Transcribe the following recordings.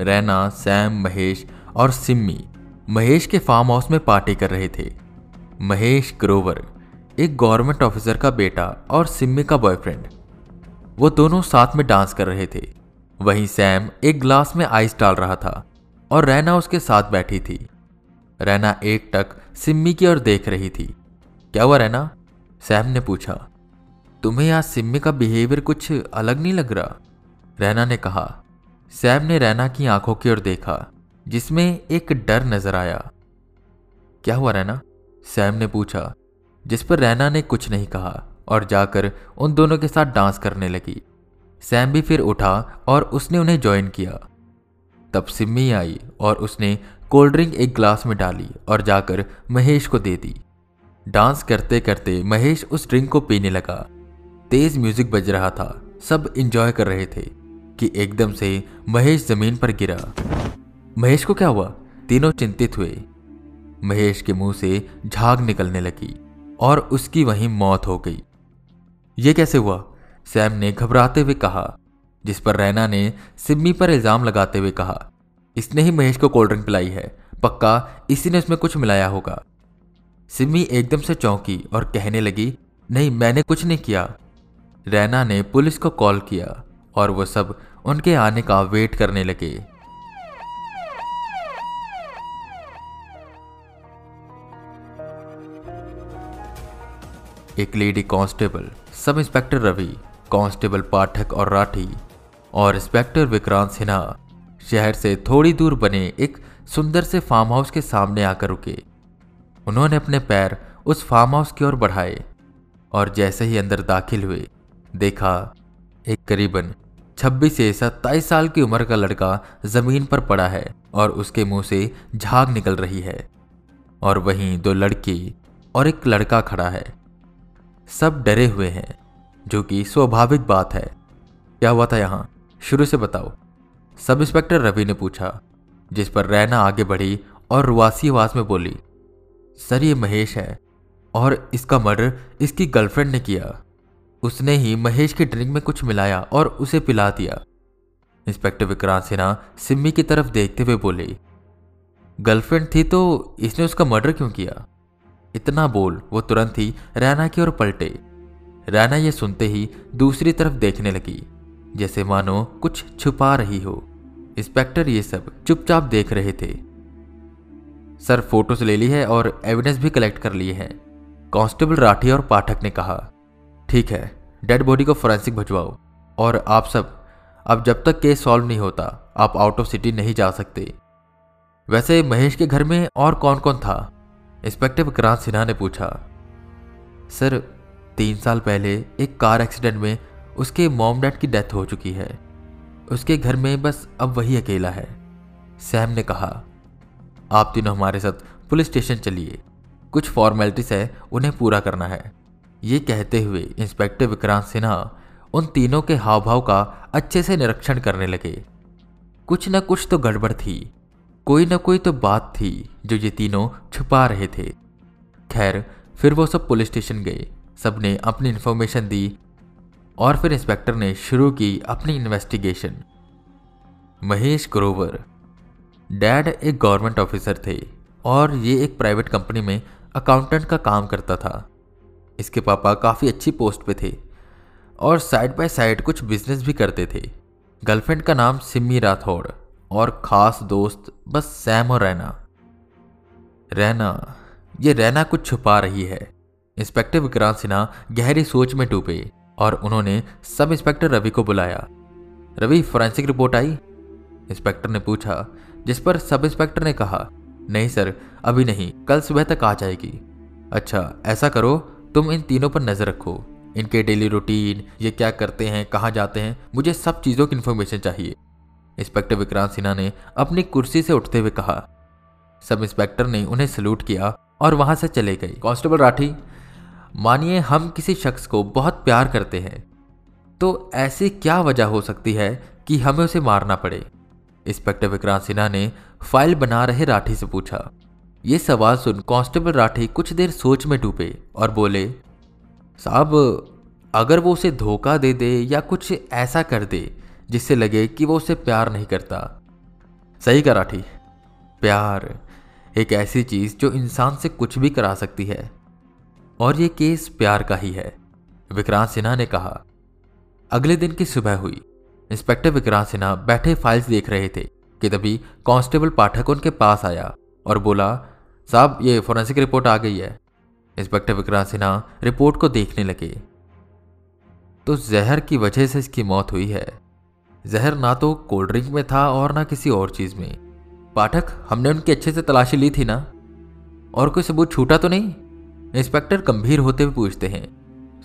Raina, Sam, Mahesh और सिम्मी महेश के farm house में पार्टी कर रहे थे। महेश ग्रोवर, एक गवर्नमेंट ऑफिसर का बेटा और सिम्मी का बॉयफ्रेंड वो दोनों साथ में डांस कर रहे थे। वहीं सैम एक ग्लास में आइस डाल रहा था और रैना उसके साथ बैठी थी। रैना एक टक सिम्मी की ओर देख रही थी। क्या हुआ रैना? सैम ने पूछा। तुम्हें आज सिम्मी का बिहेवियर कुछ अलग नहीं लग रहा? रैना ने कहा। सैम ने रैना की आँखों की ओर देखा, जिसमें एक डर नज़र आया। क्या हुआ रैना? सैम ने पूछा, जिस पर रैना ने कुछ नहीं कहा और जाकर उन दोनों के साथ डांस करने लगी। सैम भी फिर उठा और उसने उन्हें ज्वाइन किया। तब सिम्मी आई और उसने कोल्ड ड्रिंक एक ग्लास में डाली और जाकर महेश को दे दी। डांस करते करते महेश उस ड्रिंक को पीने लगा। तेज म्यूज़िक बज रहा था, सब इंजॉय कर रहे थे। कि एकदम से महेश ज़मीन पर गिरा। महेश को क्या हुआ? तीनों चिंतित हुए। महेश के मुँह से झाग निकलने लगी और उसकी वहीं मौत हो गई। ये कैसे हुआ? सैम ने घबराते हुए कहा, जिस पर रैना ने सिम्मी पर इल्ज़ाम लगाते हुए कहा, इसने ही महेश को कोल्ड ड्रिंक पिलाई है, पक्का इसी ने उसमें कुछ मिलाया होगा। सिम्मी एकदम से चौंकी और कहने लगी, नहीं, मैंने कुछ नहीं किया। रैना ने पुलिस को कॉल किया। और वो सब उनके आने का वेट करने लगे। एक lady constable, sub inspector Ravi, constable Pathak और राठी, और इंस्पेक्टर विक्रांत सिन्हा, शहर से थोड़ी दूर बने एक सुंदर से फार्म हाउस के सामने आकर रुके। उन्होंने अपने पैर उस फार्म हाउस की ओर बढ़ाए और जैसे ही अंदर दाखिल हुए, देखा, एक करीबन 26 से 27 साल की उम्र का लड़का ज़मीन पर पड़ा है और उसके मुँह से झाग निकल रही है। और वहीं दो लड़की और एक लड़का खड़ा है। सब डरे हुए हैं, जो कि स्वाभाविक बात है। क्या हुआ था यहाँ? शुरू से बताओ। सब इंस्पेक्टर रवि ने पूछा, जिस पर रैना आगे बढ़ी और रुआसी आवाज़ में बोली, सर, ये महेश है और इसका मर्डर इसकी गर्लफ्रेंड ने किया। उसने ही महेश के ड्रिंक में कुछ मिलाया और उसे पिला दिया। इंस्पेक्टर विक्रांत सिन्हा सिम्मी की तरफ़ देखते हुए बोले, गर्लफ्रेंड थी तो इसने उसका मर्डर क्यों किया? इतना बोल, वो तुरंत ही रैना की ओर पलटे। रैना ये सुनते ही दूसरी तरफ़ देखने लगी, जैसे मानो कुछ छुपा रही हो। इंस्पेक्टर ये सब चुपचाप देख रहे थे। सर, फ़ोटोज़ ले ली है और एविडेंस भी कलेक्ट कर लिए हैं, कांस्टेबल राठी और पाठक ने कहा। ठीक है डेड बॉडी को फोरेंसिक भिजवाओ। और आप सब, अब जब तक केस सॉल्व नहीं होता, आप आउट ऑफ़ सिटी नहीं जा सकते। वैसे महेश के घर में और कौन कौन था? इंस्पेक्टर विक्रांत सिन्हा ने पूछा। सर, तीन साल पहले एक कार एक्सीडेंट में उसके मॉम डैड की डेथ हो चुकी है। उसके घर में बस अब वही अकेला है, सैम ने कहा। आप तीनों हमारे साथ पुलिस स्टेशन चलिए। कुछ फॉर्मेलिटीज है, उन्हें पूरा करना है। ये कहते हुए इंस्पेक्टर विक्रांत सिन्हा उन तीनों के हाव भाव का अच्छे से निरीक्षण करने लगे। कुछ न कुछ तो गड़बड़ थी। कोई ना कोई तो बात थी जो ये तीनों छुपा रहे थे। खैर, फिर वो सब पुलिस स्टेशन गए। सबने अपनी इन्फॉर्मेशन दी और फिर इंस्पेक्टर ने शुरू की अपनी इन्वेस्टिगेशन। महेश ग्रोवर। डैड एक गवर्नमेंट ऑफिसर थे और ये एक प्राइवेट कंपनी में अकाउंटेंट का काम करता था। इसके पापा काफ़ी अच्छी पोस्ट पे थे और साइड बाय साइड कुछ बिज़नेस भी करते थे। गर्लफ्रेंड का नाम सिमी राठौड़ और खास दोस्त बस सैम और रैना। रैना, ये रैना कुछ छुपा रही है। इंस्पेक्टर विक्रांत सिन्हा गहरी सोच में डूबे और उन्होंने सब इंस्पेक्टर रवि को बुलाया। रवि फोरेंसिक रिपोर्ट आई? इंस्पेक्टर ने पूछा, जिस पर सब इंस्पेक्टर ने कहा, नहीं सर, अभी नहीं, कल सुबह तक आ जाएगी। अच्छा ऐसा करो तुम इन तीनों पर नज़र रखो। इनके डेली रूटीन ये क्या करते हैं, कहाँ जाते हैं, मुझे सब चीज़ों की इन्फॉर्मेशन चाहिए। इंस्पेक्टर विक्रांत सिन्हा ने अपनी कुर्सी से उठते हुए कहा। सब इंस्पेक्टर ने उन्हें सल्यूट किया और वहाँ से चले गए। कांस्टेबल राठी, मानिए हम किसी शख्स को बहुत प्यार करते हैं। तो ऐसी क्या वजह हो सकती है कि हमें उसे मारना पड़े? इंस्पेक्टर विक्रांत सिन्हा ने फ़ाइल बना रहे राठी से पूछा। यह सवाल सुन कांस्टेबल राठी कुछ देर सोच में डूबे और बोले, साहब, अगर वो उसे धोखा दे दे या कुछ ऐसा कर दे, जिससे लगे कि वो उसे प्यार नहीं करता। सही करा राठी। प्यार एक ऐसी चीज़ जो इंसान से कुछ भी करा सकती है, और ये केस प्यार का ही है। विक्रांत सिन्हा ने कहा। अगले दिन की सुबह हुई। इंस्पेक्टर विक्रांत सिन्हा बैठे फाइल्स देख रहे थे, कि तभी कांस्टेबल पाठक उनके पास आया और बोला साहब, ये फोरेंसिक रिपोर्ट आ गई है। इंस्पेक्टर विक्रांत सिन्हा रिपोर्ट को देखने लगे। तो जहर की वजह से इसकी मौत हुई है। जहर ना तो कोल्ड ड्रिंक में था और ना किसी और चीज़ में। पाठक, हमने उनकी अच्छे से तलाशी ली थी ना? और कोई सबूत छूटा तो नहीं? इंस्पेक्टर गंभीर होते हुए पूछते हैं।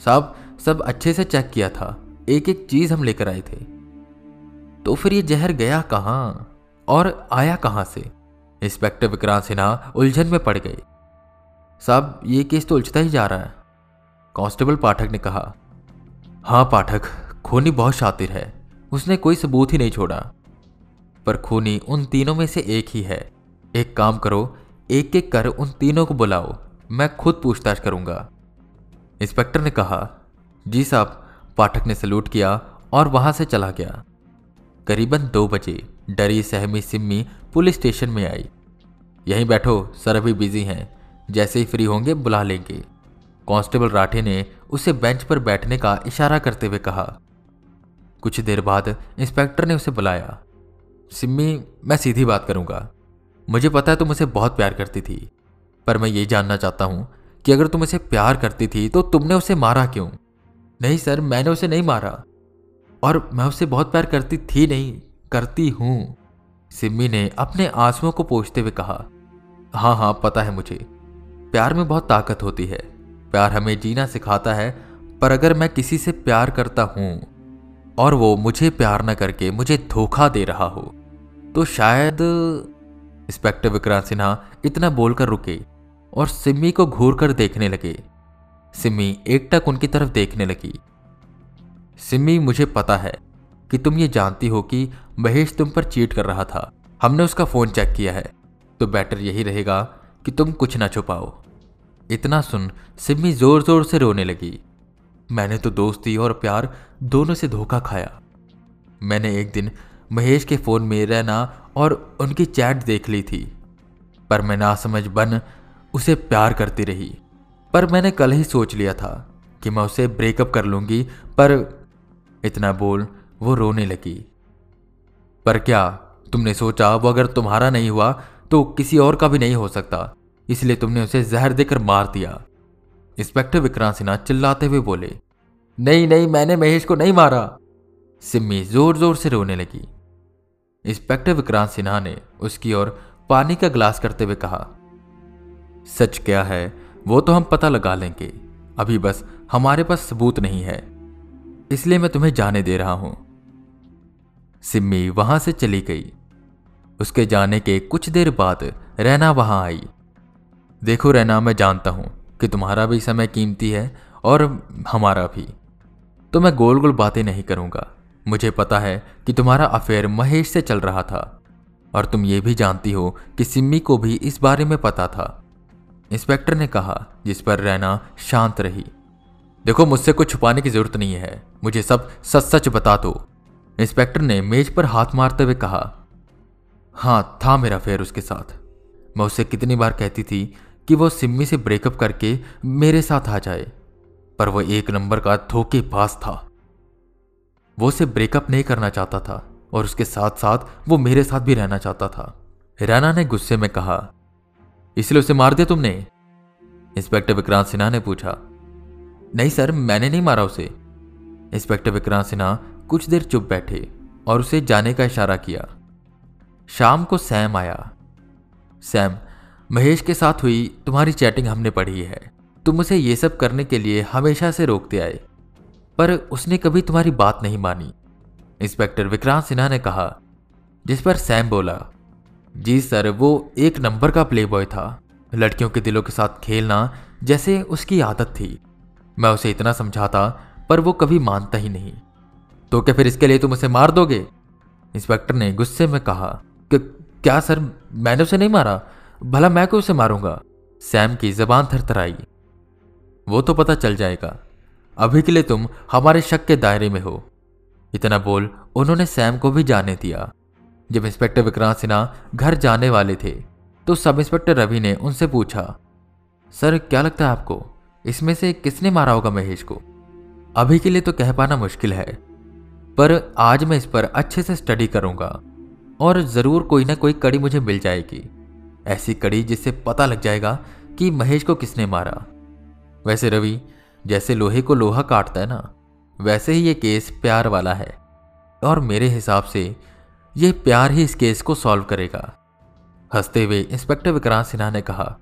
साहब, सब अच्छे से चेक किया था। एक एक चीज़ हम लेकर आए थे। तो फिर ये जहर गया कहाँ? और आया कहाँ से? इंस्पेक्टर विक्रांत सिन्हा उलझन में पड़ गए। साहब, ये केस तो उलझता ही जा रहा है, कांस्टेबल पाठक ने कहा। हाँ पाठक, खूनी बहुत शातिर है, उसने कोई सबूत ही नहीं छोड़ा। पर खूनी उन तीनों में से एक ही है। एक काम करो, एक एक कर उन तीनों को बुलाओ, मैं खुद पूछताछ करूँगा। इंस्पेक्टर ने कहा, जी साहब, पाठक ने सल्यूट किया और वहाँ से चला गया। करीबन दो बजे डरी, सहमी, सिम्मी पुलिस स्टेशन में आई। यहीं बैठो, सर अभी बिज़ी हैं। जैसे ही फ्री होंगे, बुला लेंगे। कांस्टेबल राठे ने उसे बेंच पर बैठने का इशारा करते हुए कहा। कुछ देर बाद इंस्पेक्टर ने उसे बुलाया। सिम्मी, मैं सीधी बात करूँगा। मुझे पता है तुम उसे बहुत प्यार करती थी। पर मैं ये जानना चाहता हूँ कि अगर तुम उसे प्यार करती थी तो तुमने उसे मारा क्यों? नहीं, सर, मैंने उसे नहीं मारा। और मैं उसे बहुत प्यार करती थी नहीं। करती हूँ। सिम्मी ने अपने आंसुओं को पोछते हुए कहा हाँ हाँ पता है मुझे। प्यार में बहुत ताकत होती है। प्यार हमें जीना सिखाता है, पर अगर मैं किसी से प्यार करता हूँ और वो मुझे प्यार न करके मुझे धोखा दे रहा हो तो शायद इंस्पेक्टर विक्रांत सिन्हा इतना बोलकर रुके और सिम्मी को घूर कर देखने लगे। सिम्मी एकटक उनकी तरफ़ देखने लगी। सिम्मी, मुझे पता है कि तुम ये जानती हो कि महेश तुम पर चीट कर रहा था। हमने उसका फ़ोन चेक किया है। तो बेटर यही रहेगा कि तुम कुछ ना छुपाओ। इतना सुन सिम्मी ज़ोर ज़ोर से रोने लगी। मैंने तो दोस्ती और प्यार दोनों से धोखा खाया। मैंने एक दिन महेश के फ़ोन में रहना और उनकी चैट देख ली थी। पर मैं ना समझ बन उसे प्यार करती रही। पर मैंने कल ही सोच लिया था कि मैं उसे ब्रेकअप कर लूँगी, पर इतना बोल वो रोने लगी। पर क्या तुमने सोचा वो अगर तुम्हारा नहीं हुआ तो किसी और का भी नहीं हो सकता। इसलिए तुमने उसे जहर देकर मार दिया। इंस्पेक्टर विक्रांत सिन्हा चिल्लाते हुए बोले, नहीं नहीं, मैंने महेश को नहीं मारा। सिम्मी ज़ोर ज़ोर से रोने लगी। इंस्पेक्टर विक्रांत सिन्हा ने उसकी ओर पानी का ग्लास करते हुए कहा, सच क्या है, वो तो हम पता लगा लेंगे। अभी बस हमारे पास सबूत नहीं है, इसलिए मैं तुम्हें जाने दे रहा हूँ। सिम्मी वहाँ से चली गई। उसके जाने के कुछ देर बाद रैना वहाँ आई। देखो रैना, मैं जानता हूँ कि तुम्हारा भी समय कीमती है और हमारा भी। तो मैं गोल गोल बातें नहीं करूँगा। मुझे पता है कि तुम्हारा अफेयर महेश से चल रहा था। और तुम ये भी जानती हो कि सिम्मी को भी इस बारे में पता था। इंस्पेक्टर ने कहा, जिस पर रैना शांत रही। देखो, मुझसे कुछ छुपाने की ज़रूरत नहीं है। मुझे सब सच सच बता दो। इंस्पेक्टर ने मेज पर हाथ मारते हुए कहा हाँ था मेरा फेयर उसके साथ। मैं उससे कितनी बार कहती थी कि वो सिम्मी से ब्रेकअप करके मेरे साथ आ जाए, पर वो एक नंबर का धोखे पास था। वो उसे ब्रेकअप नहीं करना चाहता था और उसके साथ साथ वो मेरे साथ भी रहना चाहता था। रैना ने गुस्से में कहा, इसलिए उसे मार दिया तुमने? इंस्पेक्टर विक्रांत सिन्हा ने पूछा, नहीं सर, मैंने नहीं मारा उसे। इंस्पेक्टर विक्रांत सिन्हा कुछ देर चुप बैठे और उसे जाने का इशारा किया। शाम को सैम आया। सैम, महेश के साथ हुई तुम्हारी चैटिंग हमने पढ़ी है। तुम उसे ये सब करने के लिए हमेशा से रोकते आए, पर उसने कभी तुम्हारी बात नहीं मानी। इंस्पेक्टर विक्रांत सिन्हा ने कहा, जिस पर सैम बोला, जी सर, वो एक नंबर का प्ले बॉय था। लड़कियों के दिलों के साथ खेलना जैसे उसकी आदत थी। मैं उसे इतना समझाता, पर वो कभी मानता ही नहीं। तो क्या फिर इसके लिए तुम उसे मार दोगे? इंस्पेक्टर ने गुस्से में कहा क्या सर, मैंने उसे नहीं मारा? भला मैं क्यों उसे मारूँगा? सैम की जबान थरथराई। वो तो पता चल जाएगा। अभी के लिए तुम हमारे शक के दायरे में हो। इतना बोल उन्होंने सैम को भी जाने दिया। जब इंस्पेक्टर विक्रांत सिन्हा घर जाने वाले थे तो सब इंस्पेक्टर रवि ने उनसे पूछा, सर, क्या लगता है आपको? इसमें से किसने मारा होगा महेश को? अभी के लिए तो कह पाना मुश्किल है। पर आज मैं इस पर अच्छे से स्टडी करूँगा और ज़रूर कोई ना कोई कड़ी मुझे मिल जाएगी। ऐसी कड़ी जिससे पता लग जाएगा कि महेश को किसने मारा। वैसे रवि, जैसे लोहे को लोहा काटता है ना, वैसे ही ये केस प्यार वाला है और मेरे हिसाब से ये प्यार ही इस केस को सॉल्व करेगा। हँसते हुए इंस्पेक्टर विक्रांत सिन्हा ने कहा,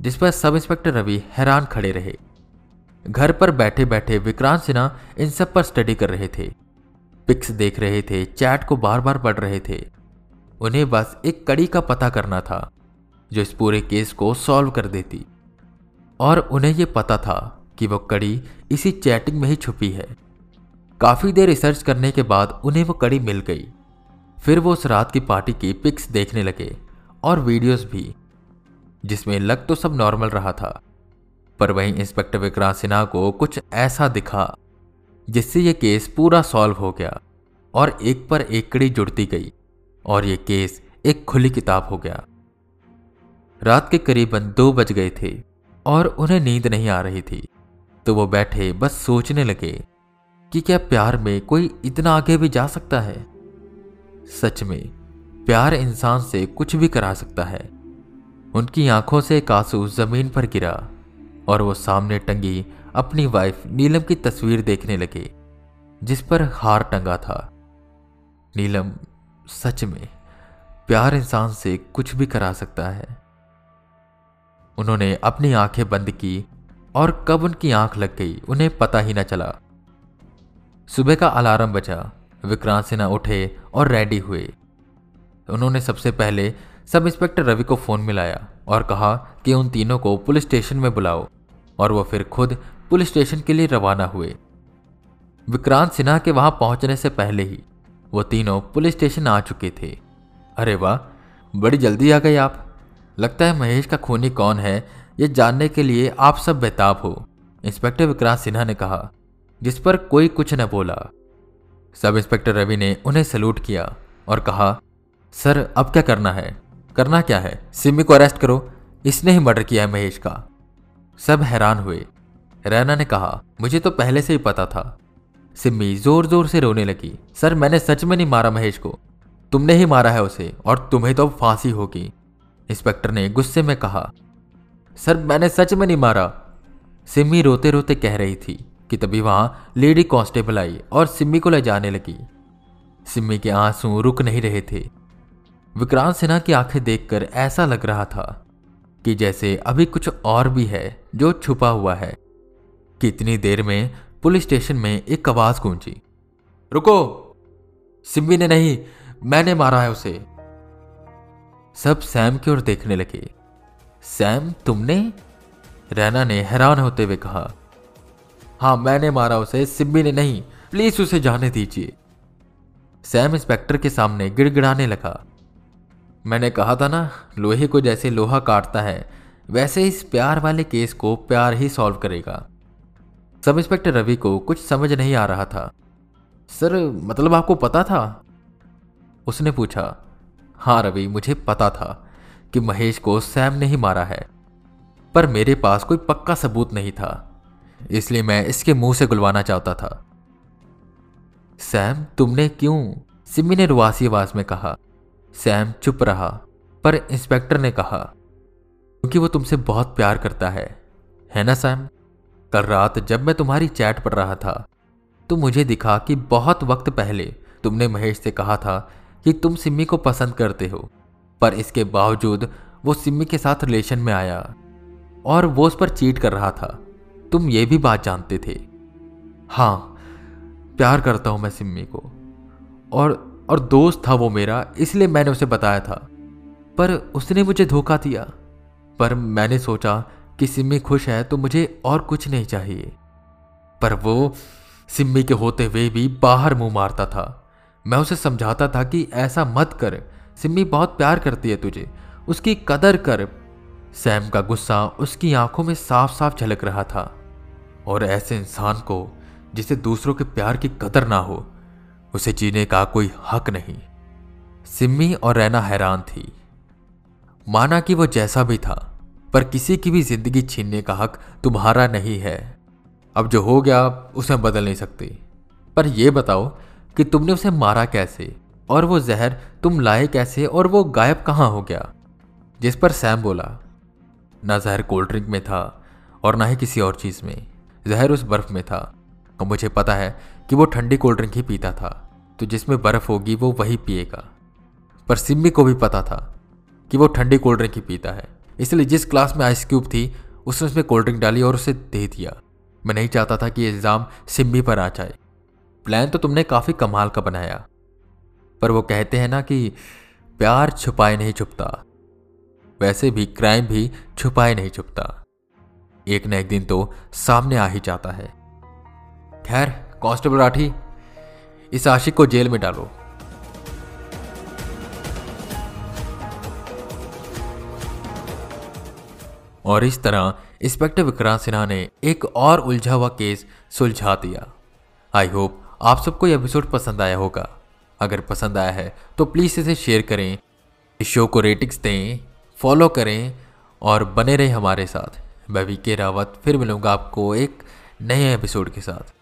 जिस पर सब इंस्पेक्टर रवि हैरान खड़े रहे। घर पर बैठे बैठे विक्रांत सिन्हा इन सब पर स्टडी कर रहे थे। पिक्स देख रहे थे, चैट को बार बार पढ़ रहे थे। उन्हें बस एक कड़ी का पता करना था, जो इस पूरे केस को सॉल्व कर देती। और उन्हें यह पता था कि वो कड़ी इसी चैटिंग में ही छुपी है। काफ़ी देर रिसर्च करने के बाद उन्हें वो कड़ी मिल गई। फिर वो उस रात की पार्टी की पिक्स देखने लगे, और वीडियोस भी, जिसमें लग तो सब नॉर्मल रहा था, पर वहीं इंस्पेक्टर विक्रांत सिन्हा को कुछ ऐसा दिखा। जिससे यह केस पूरा सॉल्व हो गया और एक पर एक कड़ी जुड़ती गई और यह केस एक खुली किताब हो गया। रात के करीबन दो बज गए थे और उन्हें नींद नहीं आ रही थी तो वो बैठे बस सोचने लगे कि क्या प्यार में कोई इतना आगे भी जा सकता है? सच में, प्यार इंसान से कुछ भी करा सकता है। उनकी आँखों से एक आँसू ज़मीन पर गिरा और वो सामने टंगी अपनी वाइफ नीलम की तस्वीर देखने लगे, जिस पर हार टंगा था। नीलम, सच में, प्यार इंसान से कुछ भी करा सकता है। उन्होंने अपनी आँखें बंद की और कब उनकी आँख लग गई, उन्हें पता ही ना चला। सुबह का अलार्म बजा, विक्रांत सिन्हा उठे और रेडी हुए। उन्होंने सबसे पहले सब इंस्पेक्टर रवि को फ़ोन मिलाया और कहा कि उन तीनों को पुलिस स्टेशन में बुलाओ और वह फिर खुद पुलिस स्टेशन के लिए रवाना हुए। विक्रांत सिन्हा के वहाँ पहुँचने से पहले ही वो तीनों पुलिस स्टेशन आ चुके थे। अरे वाह, बड़ी जल्दी आ गए आप। लगता है महेश का खूनी कौन है, ये जानने के लिए आप सब बेताब हो, इंस्पेक्टर विक्रांत सिन्हा ने कहा, जिस पर कोई कुछ न बोला। सब इंस्पेक्टर रवि ने उन्हें सल्यूट किया और कहा, सर, अब क्या करना है? करना क्या है? सिमी को अरेस्ट करो। इसने ही मर्डर किया है महेश का। सब हैरान हुए। रैना ने कहा, मुझे तो पहले से ही पता था। सिम्मी ज़ोर ज़ोर से रोने लगी, सर, मैंने सच में नहीं मारा महेश को। तुमने ही मारा है उसे, और तुम्हें तो फांसी होगी। इंस्पेक्टर ने गुस्से में कहा, सर, मैंने सच में नहीं मारा। सिम्मी रोते रोते कह रही थी कि तभी वहाँ लेडी कांस्टेबल आई और सिम्मी को ले जाने लगी। सिम्मी के आँसू रुक नहीं रहे थे। विक्रांत सिन्हा की आँखें देखकर ऐसा लग रहा था कि जैसे अभी कुछ और भी है जो छुपा हुआ है। कितनी देर में पुलिस स्टेशन में एक आवाज़ गूंजी। रुको सिम्मी ने नहीं, मैंने मारा है उसे। सब सैम की ओर देखने लगे। सैम, तुमने? रैना ने हैरान होते हुए कहा। हाँ, मैंने मारा उसे सिब्बी ने नहीं, प्लीज़ उसे जाने दीजिए। सैम इंस्पेक्टर के सामने गिड़गिड़ाने लगा। मैंने कहा था ना, लोहे को जैसे लोहा काटता है, वैसे इस प्यार वाले केस को प्यार ही सॉल्व करेगा। सब इंस्पेक्टर रवि को कुछ समझ नहीं आ रहा था। सर मतलब आपको पता था? उसने पूछा हाँ रवि, मुझे पता था कि महेश को सैम ने ही मारा है, पर मेरे पास कोई पक्का सबूत नहीं था, इसलिए मैं इसके मुँह से गुलवाना चाहता था। सैम, तुमने क्यों? सिमी ने रुआसी आवाज़ में कहा। सैम चुप रहा, पर इंस्पेक्टर ने कहा, क्योंकि वो तुमसे बहुत प्यार करता है है ना सैम? कल रात जब मैं तुम्हारी चैट पढ़ रहा था तो मुझे दिखा कि बहुत वक्त पहले तुमने महेश से कहा था कि तुम सिम्मी को पसंद करते हो, पर इसके बावजूद वो सिम्मी के साथ रिलेशन में आया और वो उस पर चीट कर रहा था। तुम ये भी बात जानते थे। हाँ प्यार करता हूँ मैं सिम्मी को। और और दोस्त था वो मेरा, इसलिए मैंने उसे बताया था। पर उसने मुझे धोखा दिया। पर मैंने सोचा कि सिम्मी खुश है तो मुझे और कुछ नहीं चाहिए। पर वो सिम्मी के होते हुए भी बाहर मुँह मारता था। मैं उसे समझाता था कि ऐसा मत कर, सिम्मी बहुत प्यार करती है तुझे। उसकी कदर कर। सैम का गुस्सा उसकी आँखों में साफ़ साफ़ झलक रहा था। और ऐसे इंसान को, जिसे दूसरों के प्यार की कदर ना हो, उसे जीने का कोई हक नहीं। सिम्मी और रैना हैरान थी। माना कि वो जैसा भी था। पर किसी की भी ज़िंदगी छीनने का हक तुम्हारा नहीं है। अब जो हो गया, उसे बदल नहीं सकती। पर यह बताओ कि तुमने उसे मारा कैसे? और वो जहर तुम लाए कैसे? और वो गायब कहाँ हो गया? जिस पर सैम बोला, ना जहर कोल्ड ड्रिंक में था और ना ही किसी और चीज़ में। जहर उस बर्फ़ में था और मुझे पता है कि वो ठंडी कोल्ड ड्रिंक ही पीता था। तो जिसमें बर्फ़ होगी, वो वही पिएगा। पर सिम्मी को भी पता था कि वो ठंडी कोल्ड ड्रिंक ही पीता है। इसलिए जिस क्लास में आइस क्यूब थी, उसने उसमें कोल्ड ड्रिंक डाली और उसे दे दिया। मैं नहीं चाहता था कि इल्ज़ाम सिम्मी पर आ जाए। प्लान तो तुमने काफ़ी कमाल का बनाया। पर वो कहते हैं ना कि प्यार छुपाए नहीं छुपता। वैसे भी क्राइम भी छुपाए नहीं छुपता। एक न एक दिन तो सामने आ ही जाता है। खैर, कांस्टेबल राठी, इस आशिक को जेल में डालो। और इस तरह इंस्पेक्टर विक्रांत सिन्हा ने एक और उलझा हुआ केस सुलझा दिया। आई होप आप सबको यह एपिसोड पसंद आया होगा। अगर पसंद आया है तो प्लीज़ इसे शेयर करें, इस शो को रेटिंग्स दें, फॉलो करें और बने रहें हमारे साथ। मैं वी के रावत, फिर मिलूँगा आपको एक नए एपिसोड के साथ।